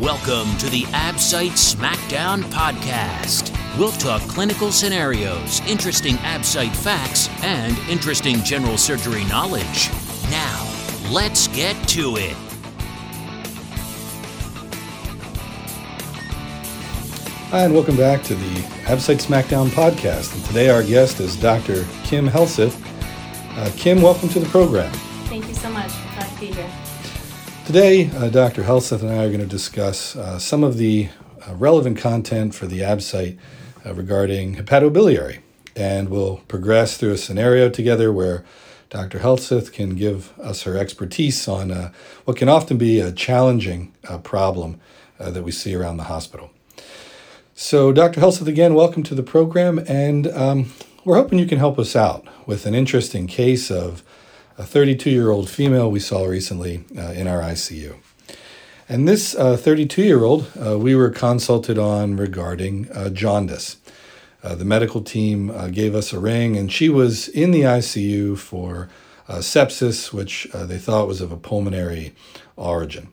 Welcome to the AbSite SmackDown podcast. We'll talk clinical scenarios, interesting AbSite facts, and interesting general surgery knowledge. Now, let's get to it. Hi, and welcome back to the AbSite SmackDown podcast. And today our guest is Dr. Kim Helseth. Uh, Kim, welcome to the program. Thank you so much. Glad to be here. Today, uh, Dr. Helseth and I are going to discuss uh, some of the uh, relevant content for the AbSite uh, regarding hepatobiliary. And we'll progress through a scenario together where Dr. Helseth can give us her expertise on uh, what can often be a challenging uh, problem that we see around the hospital. So, Dr. Helseth, again, welcome to the program. And um, we're hoping you can help us out with an interesting case of a 32 year old female we saw recently uh, in our ICU. And this 32 uh, year old uh, we were consulted on regarding uh, jaundice. Uh, the medical team uh, gave us a ring, and she was in the ICU for sepsis, which they thought was of a pulmonary origin.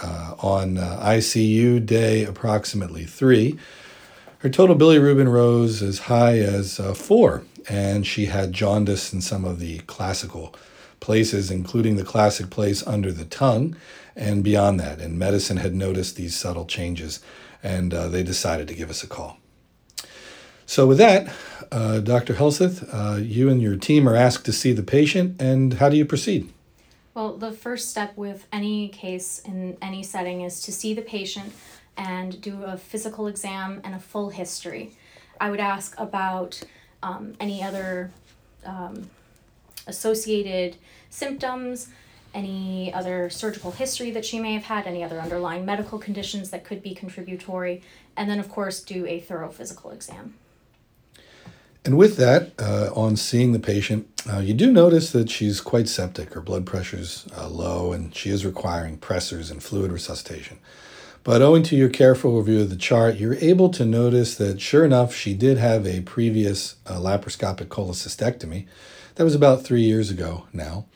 on ICU day approximately three, her total bilirubin rose as high as four, and she had jaundice and some of the classical places, including the classic place under the tongue and beyond that. And medicine had noticed these subtle changes, and uh, they decided to give us a call. So, with that, uh, Dr. Helseth, uh, you and your team are asked to see the patient, and how do you proceed? Well, the first step with any case in any setting is to see the patient and do a physical exam and a full history. I would ask about um, any other um, associated symptoms, any other surgical history that she may have had, any other underlying medical conditions that could be contributory, and then, of course, do a thorough physical exam. And with that, uh, on seeing the patient, uh, you do notice that she's quite septic. Her blood pressure's uh, low, and she is requiring pressors and fluid resuscitation. But owing to your careful review of the chart, you're able to notice that sure enough, she did have a previous uh, laparoscopic cholecystectomy, that was about three years ago now.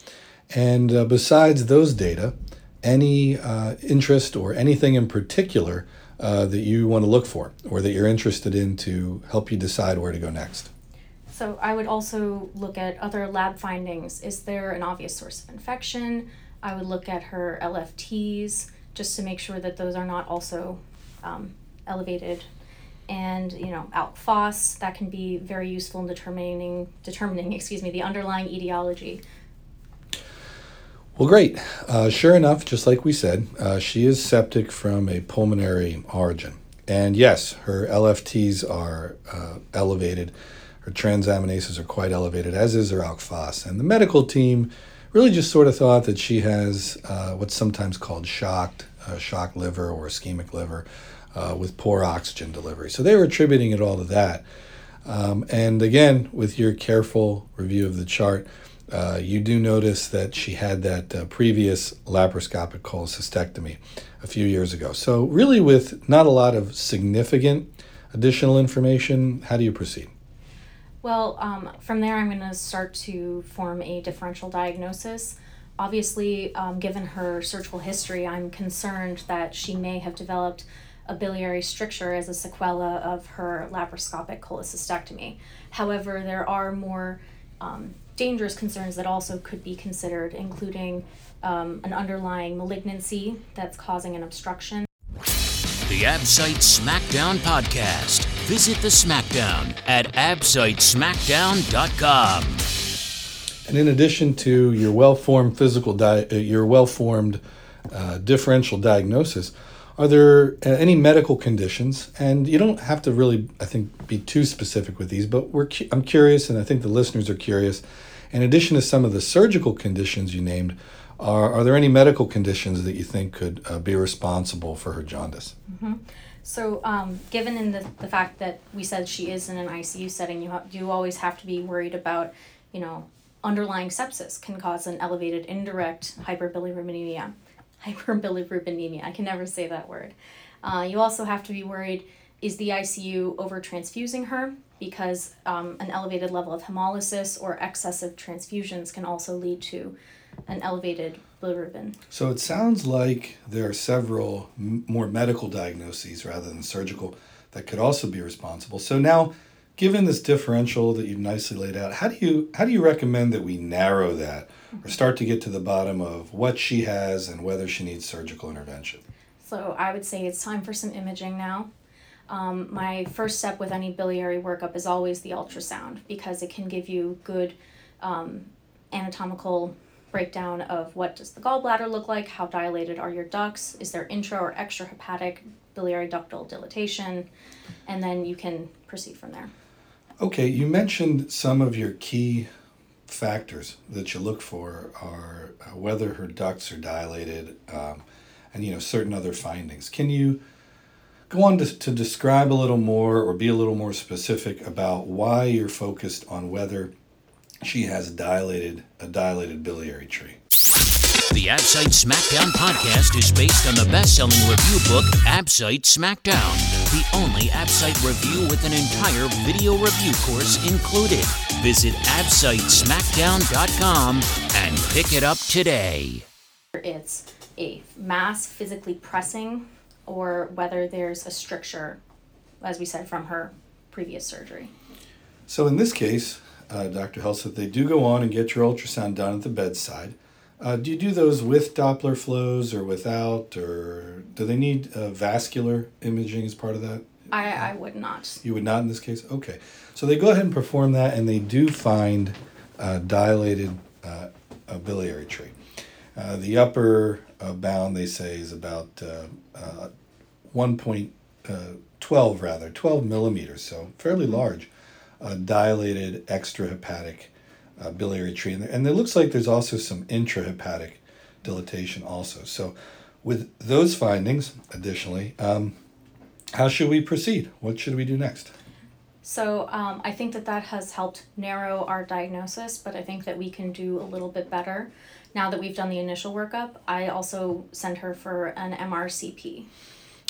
And uh, besides those data, any uh, interest or anything in particular uh, that you want to look for or that you're interested in to help you decide where to go next? So, I would also look at other lab findings. Is there an obvious source of infection? I would look at her LFTs just to make sure that those are not also um, elevated and you know phos that can be very useful in determining determining excuse me the underlying etiology. Well great. Uh, sure enough just like we said uh, she is septic from a pulmonary origin. And yes her lfts are uh, elevated. Her transaminases are quite elevated as is her phos and the medical team really just sort of thought that she has uh, what's sometimes called shocked uh, shock liver or ischemic liver uh, with poor oxygen delivery. So they were attributing it all to that. Um, and again, with your careful review of the chart, uh, you do notice that she had that uh, previous laparoscopic cholecystectomy a few years ago. So, really, with not a lot of significant additional information, how do you proceed? Well, um, from there, I'm going to start to form a differential diagnosis. Obviously, um, given her surgical history, I'm concerned that she may have developed a biliary stricture as a sequela of her laparoscopic cholecystectomy. However, there are more um, dangerous concerns that also could be considered, including um, an underlying malignancy that's causing an obstruction. The AbSite SmackDown podcast. Visit the SmackDown at absitesmackdown.com. And in addition to your well-formed physical, di- uh, your well-formed uh, differential diagnosis, are there uh, any medical conditions? And you don't have to really, I think, be too specific with these, but we're cu- I'm curious, and I think the listeners are curious. In addition to some of the surgical conditions you named, are, are there any medical conditions that you think could uh, be responsible for her jaundice? Mm-hmm. So, um, given in the, the fact that we said she is in an ICU setting, you, ha- you always have to be worried about, you know, underlying sepsis can cause an elevated indirect hyperbilirubinemia hyperbilirubinemia. I can never say that word. Uh, you also have to be worried is the ICU over transfusing her? Because um, an elevated level of hemolysis or excessive transfusions can also lead to an elevated bilirubin. So it sounds like there are several m- more medical diagnoses rather than surgical that could also be responsible. So now, given this differential that you've nicely laid out, how do you how do you recommend that we narrow that or start to get to the bottom of what she has and whether she needs surgical intervention? So I would say it's time for some imaging now. Um, my first step with any biliary workup is always the ultrasound because it can give you good um, anatomical breakdown of what does the gallbladder look like, how dilated are your ducts, is there intra or extrahepatic biliary ductal dilatation, and then you can proceed from there. Okay, you mentioned some of your key factors that you look for are uh, whether her ducts are dilated um, and you know certain other findings. Can you go on to, to describe a little more or be a little more specific about why you're focused on whether she has dilated a dilated biliary tree? The Absite Smackdown podcast is based on the best-selling review book Absite Smackdown, the only Absite review with an entire video review course included. Visit absitesmackdown.com and pick it up today. It's a mass physically pressing or whether there's a stricture, as we said, from her previous surgery. So in this case, uh, Dr. Helseth, they do go on and get your ultrasound done at the bedside. Uh, do you do those with Doppler flows or without, or do they need uh, vascular imaging as part of that? I, I would not. You would not in this case? Okay. So they go ahead and perform that, and they do find uh, dilated uh, a biliary tree. Uh, the upper uh, bound, they say, is about uh, uh, 1.12, rather, 12 millimeters, so fairly large, uh, dilated extrahepatic uh, biliary tree. And, and it looks like there's also some intrahepatic dilatation also. So, with those findings, additionally, um, how should we proceed? What should we do next? So um, I think that that has helped narrow our diagnosis, but I think that we can do a little bit better. Now that we've done the initial workup, I also sent her for an MRCP.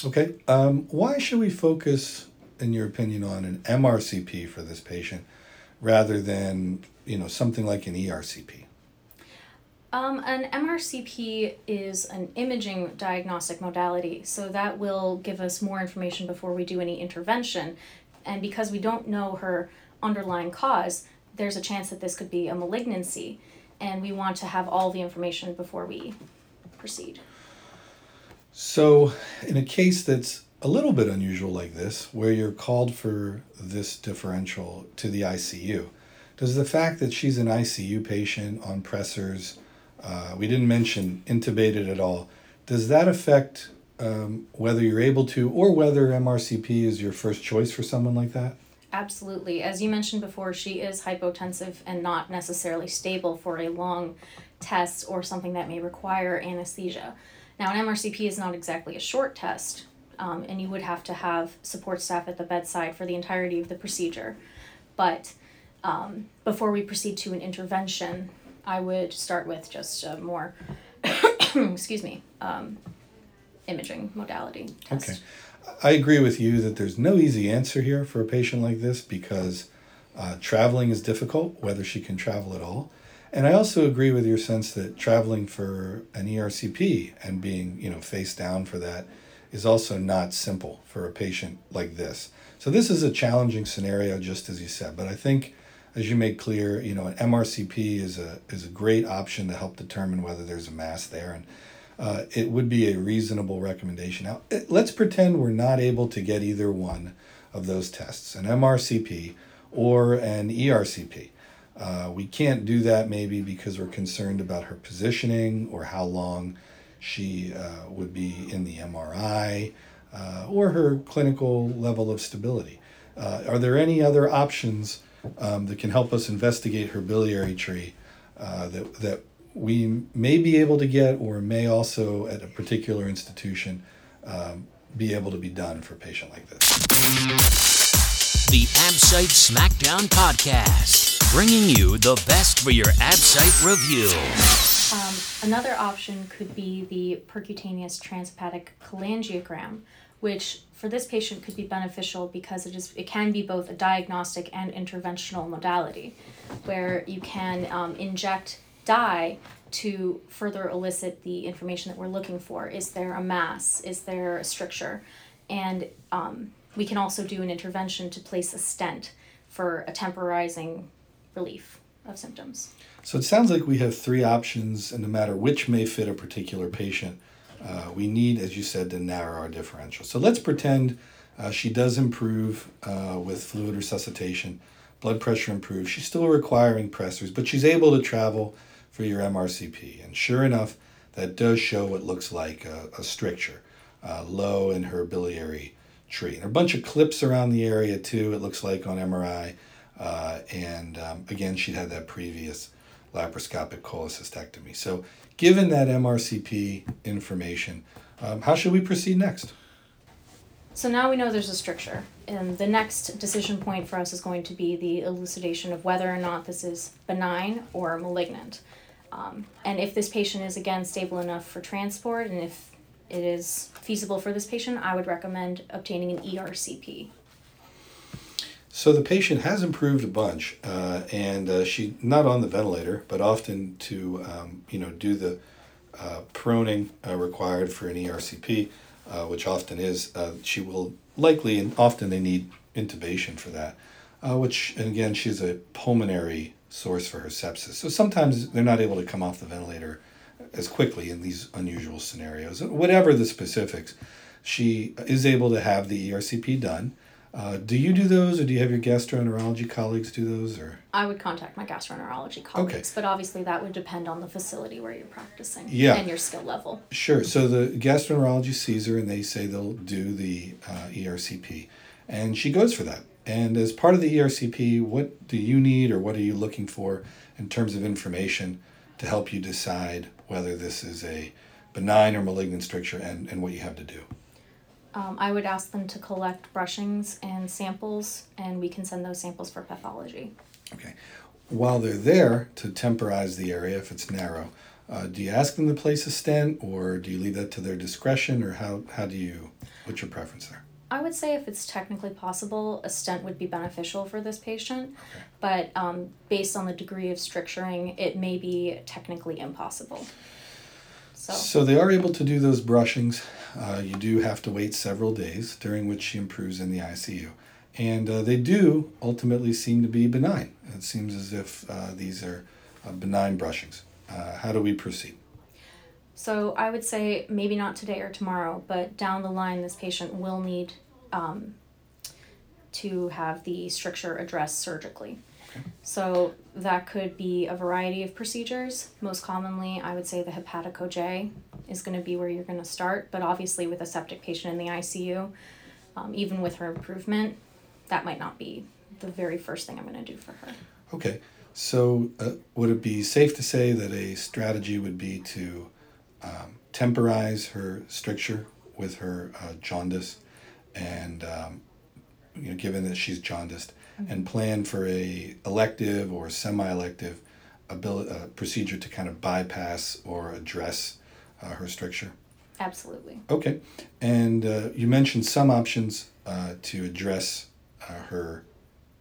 Okay. Um, why should we focus, in your opinion, on an MRCP for this patient rather than you know something like an ERCP? Um, an MRCP is an imaging diagnostic modality, so that will give us more information before we do any intervention. And because we don't know her underlying cause, there's a chance that this could be a malignancy, and we want to have all the information before we proceed. So, in a case that's a little bit unusual like this, where you're called for this differential to the ICU, does the fact that she's an ICU patient on pressors, uh, we didn't mention intubated at all, does that affect um, whether you're able to or whether MRCP is your first choice for someone like that? Absolutely. As you mentioned before, she is hypotensive and not necessarily stable for a long test or something that may require anesthesia. Now, an MRCP is not exactly a short test, um, and you would have to have support staff at the bedside for the entirety of the procedure. But um, before we proceed to an intervention, I would start with just a more, excuse me, um, imaging modality test. Okay. I agree with you that there's no easy answer here for a patient like this because uh, traveling is difficult, whether she can travel at all. And I also agree with your sense that traveling for an ERCP and being, you know, face down for that is also not simple for a patient like this. So this is a challenging scenario, just as you said. But I think, as you made clear, you know, an MRCP is a is a great option to help determine whether there's a mass there, and uh, it would be a reasonable recommendation. Now, let's pretend we're not able to get either one of those tests, an MRCP or an ERCP. Uh, we can't do that maybe because we're concerned about her positioning or how long she uh, would be in the MRI uh, or her clinical level of stability. Uh, are there any other options um, that can help us investigate her biliary tree uh, that, that we may be able to get or may also at a particular institution um, be able to be done for a patient like this? The Absite Smackdown Podcast, bringing you the best for your Absite review. Um, another option could be the percutaneous transhepatic cholangiogram, which for this patient could be beneficial because it is it can be both a diagnostic and interventional modality, where you can um, inject dye to further elicit the information that we're looking for. Is there a mass? Is there a stricture? And um, we can also do an intervention to place a stent for a temporizing relief of symptoms. So it sounds like we have three options, and no matter which may fit a particular patient, uh, we need, as you said, to narrow our differential. So let's pretend uh, she does improve uh, with fluid resuscitation, blood pressure improves. She's still requiring pressors, but she's able to travel for your MRCP. And sure enough, that does show what looks like a, a stricture, uh, low in her biliary tree. And a bunch of clips around the area too, it looks like on MRI. Uh, and um, again, she'd had that previous laparoscopic cholecystectomy. So, given that MRCP information, um, how should we proceed next? So now we know there's a stricture, and the next decision point for us is going to be the elucidation of whether or not this is benign or malignant. Um, and if this patient is again stable enough for transport, and if it is feasible for this patient, I would recommend obtaining an ERCP. So the patient has improved a bunch, uh, and uh, she not on the ventilator, but often to um, you know do the uh, proning uh, required for an ERCP, uh, which often is uh, she will likely and often they need intubation for that, which and again she's a pulmonary source for her sepsis. So sometimes they're not able to come off the ventilator as quickly in these unusual scenarios. Whatever the specifics, she is able to have the ERCP done. Uh, do you do those, or do you have your gastroenterology colleagues do those, or? I would contact my gastroenterology colleagues, Okay. but obviously that would depend on the facility where you're practicing Yeah. and your skill level. Sure. So the gastroenterology sees her, and they say they'll do the uh, ERCP, and she goes for that. And as part of the ERCP, what do you need, or what are you looking for in terms of information to help you decide whether this is a benign or malignant stricture, and, and what you have to do? Um, I would ask them to collect brushings and samples, and we can send those samples for pathology. Okay. While they're there to temporize the area if it's narrow, uh, do you ask them to place a stent or do you leave that to their discretion or how, how do you, what's your preference there? I would say if it's technically possible, a stent would be beneficial for this patient, Okay. but um, based on the degree of stricturing, it may be technically impossible. So, So they are able to do those brushings. Uh, you do have to wait several days during which she improves in the ICU. And uh, they do ultimately seem to be benign. It seems as if uh, these are uh, benign brushings. Uh, how do we proceed? so I would say maybe not today or tomorrow, but down the line, this patient will need um, to have the stricture addressed surgically. So that could be a variety of procedures. Most commonly, I would say the hepatico is going to be where you're going to start, but obviously with a septic patient in the ICU, um, even with her improvement, that might not be the very first thing I'm going to do for her. Okay, so uh, would it be safe to say that a strategy would be to um, temporize her stricture with her uh, jaundice, and um, you know, given that she's jaundiced, and plan for a elective or semi-elective abil- uh, procedure to kind of bypass or address uh, her stricture? Absolutely. Okay, and uh, you mentioned some options uh, to address uh, her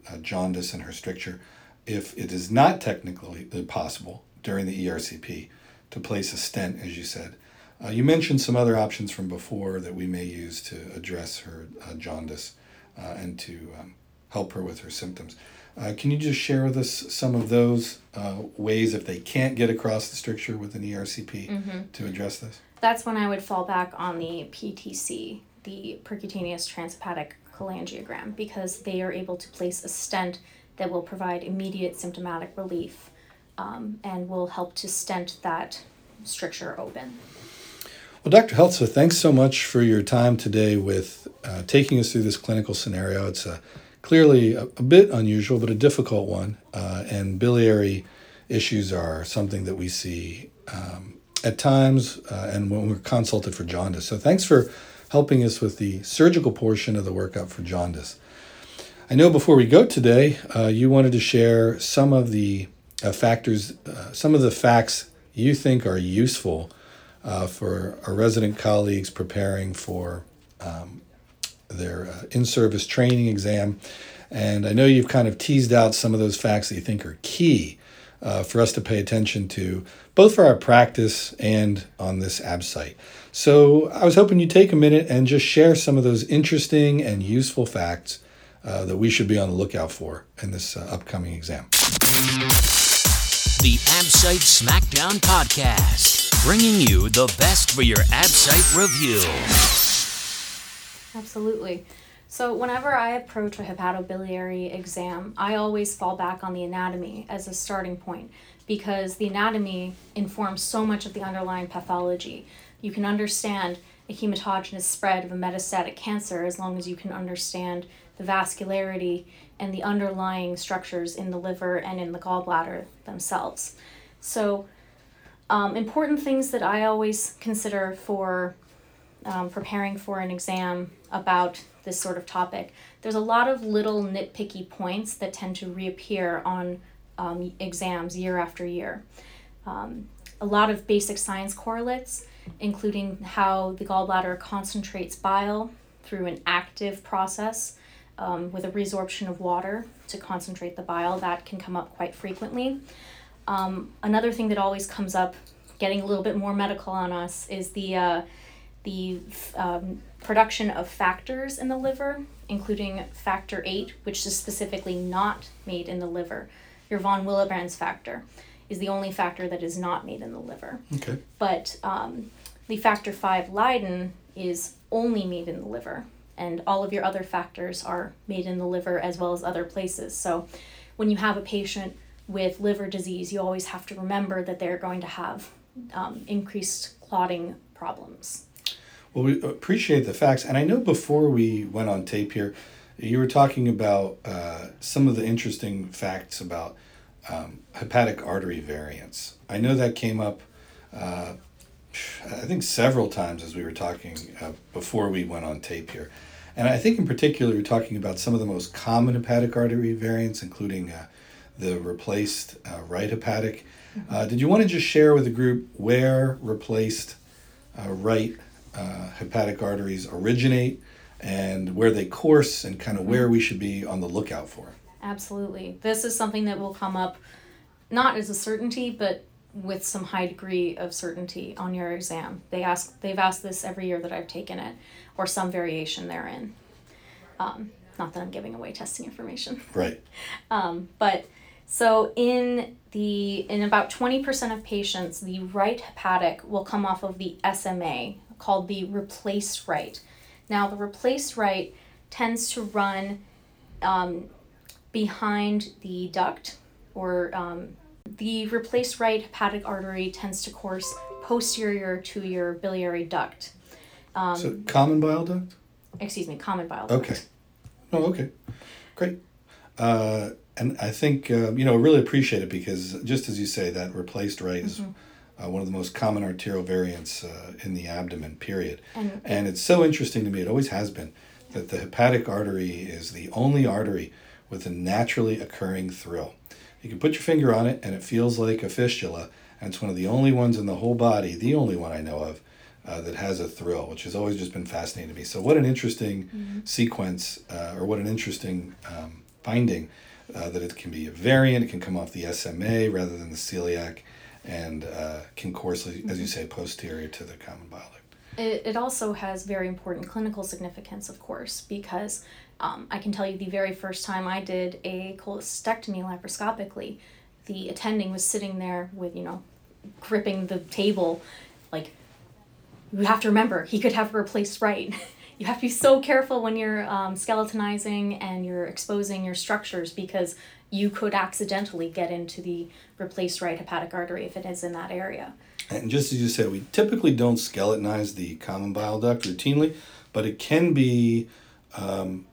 uh, jaundice and her stricture. If it is not technically possible during the ERCP to place a stent, as you said, uh, you mentioned some other options from before that we may use to address her uh, jaundice uh, and to um, help her with her symptoms. Uh, can you just share with us some of those uh, ways if they can't get across the stricture with an ERCP to address this? That's when I would fall back on the PTC, the percutaneous transhepatic cholangiogram, because they are able to place a stent that will provide immediate symptomatic relief um, and will help to stent that stricture open. Well, Dr. Helseth, thanks so much for your time today with uh, taking us through this clinical scenario. It's a, clearly a, a bit unusual, but a difficult one. Uh, and biliary issues are something that we see um, at times uh, and when we're consulted for jaundice. So thanks for helping us with the surgical portion of the workup for jaundice. I know before we go today, uh, you wanted to share some of the uh, factors, uh, some of the facts you think are useful uh, for our resident colleagues preparing for um, their uh, in service training exam. And I know you've kind of teased out some of those facts that you think are key. uh, for us to pay attention to, both for our practice and on this AbSite. So I was hoping you'd take a minute and just share some of those interesting and useful facts uh, that we should be on the lookout for in this uh, upcoming exam. The ABSITE Smackdown Podcast, bringing you the best for your ABSITE review. Absolutely. So, whenever I approach a hepatobiliary exam, I always fall back on the anatomy as a starting point because the anatomy informs so much of the underlying pathology. You can understand a hematogenous spread of a metastatic cancer as long as you can understand the vascularity and the underlying structures in the liver and in the gallbladder themselves. So, um, important things that I always consider for um, preparing for an exam about this sort of topic. There's a lot of little nitpicky points that tend to reappear on um, exams year after year. Um, a lot of basic science correlates, including how the gallbladder concentrates bile through an active process um, with a resorption of water to concentrate the bile. That can come up quite frequently. Um, another thing that always comes up, getting a little bit more medical on us, is the uh, the um, production of factors in the liver, including factor 8, which is specifically not made in the liver. Your von Willebrand's factor is the only factor that is not made in the liver. Okay. But um, the factor 5 Leiden is only made in the liver, and all of your other factors are made in the liver as well as other places. So when you have a patient with liver disease, you always have to remember that they're going to have um, increased clotting problems. Well, we appreciate the facts. And I know before we went on tape here, you were talking about uh, some of the interesting facts about um, hepatic artery variants. I know that came up, uh, I think, several times as we were talking uh, before we went on tape here. And I think in particular, you're talking about some of the most common hepatic artery variants, including uh, the replaced uh, right hepatic. Mm-hmm. did you want to just share with the group where replaced right uh, hepatic arteries originate and where they course and kind of where mm-hmm. we should be on the lookout for. Absolutely. This is something that will come up not as a certainty, but with some high degree of certainty on your exam. They ask they've asked this every year that I've taken it, or some variation therein. Um, not that I'm giving away testing information. Right. um, but so in the in about 20% of patients, the right hepatic will come off of the SMA, called the replaced right. Now, the replaced right tends to run um, behind the duct, or um, the replaced right hepatic artery tends to course posterior to your biliary duct. Um, so, common bile duct? Excuse me, common bile duct. Okay. Oh, okay. Great. Uh, and I think, uh, you know, I really appreciate it because just as you say, that replaced right mm-hmm. is uh, one of the most common arterial variants uh, in the abdomen, period. And, and it's so interesting to me, it always has been, that the hepatic artery is the only artery with a naturally occurring thrill. You can put your finger on it and it feels like a fistula, and it's one of the only ones in the whole body, the only one I know of, uh, that has a thrill, which has always just been fascinating to me. So, what an interesting mm-hmm. sequence, uh, or what an interesting um, finding uh, that it can be a variant, it can come off the SMA rather than the celiac and uh, as you mm-hmm. say, posterior to the common bile duct. It, it also has very important clinical significance, of course, because um, I can tell you the very first time I did a cholecystectomy laparoscopically, the attending was sitting there with, you know, gripping the table, like, you have to remember, he could have replaced right. you have to be so careful when you're um, skeletonizing and you're exposing your structures because you could accidentally get into the replaced right hepatic artery if it is in that area. And just as you said, we typically don't skeletonize the common bile duct routinely, but it can be um,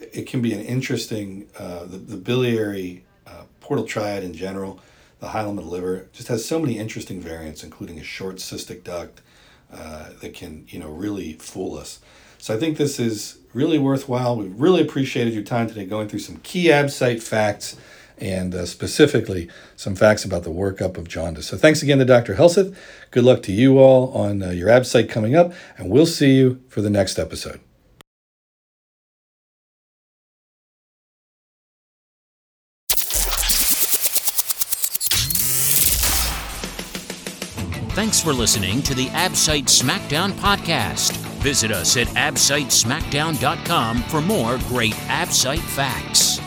it can be an interesting uh, the, the biliary uh, portal triad in general, the hilum the liver just has so many interesting variants, including a short cystic duct uh, that can you know really fool us. So I think this is really worthwhile. We really appreciated your time today going through some key absite facts and uh, specifically some facts about the workup of jaundice. So thanks again to Dr. Helseth. Good luck to you all on uh, your absite coming up, and we'll see you for the next episode. Thanks for listening to the Absite SmackDown podcast. Visit us at absitesmackdown.com for more great AbSite facts.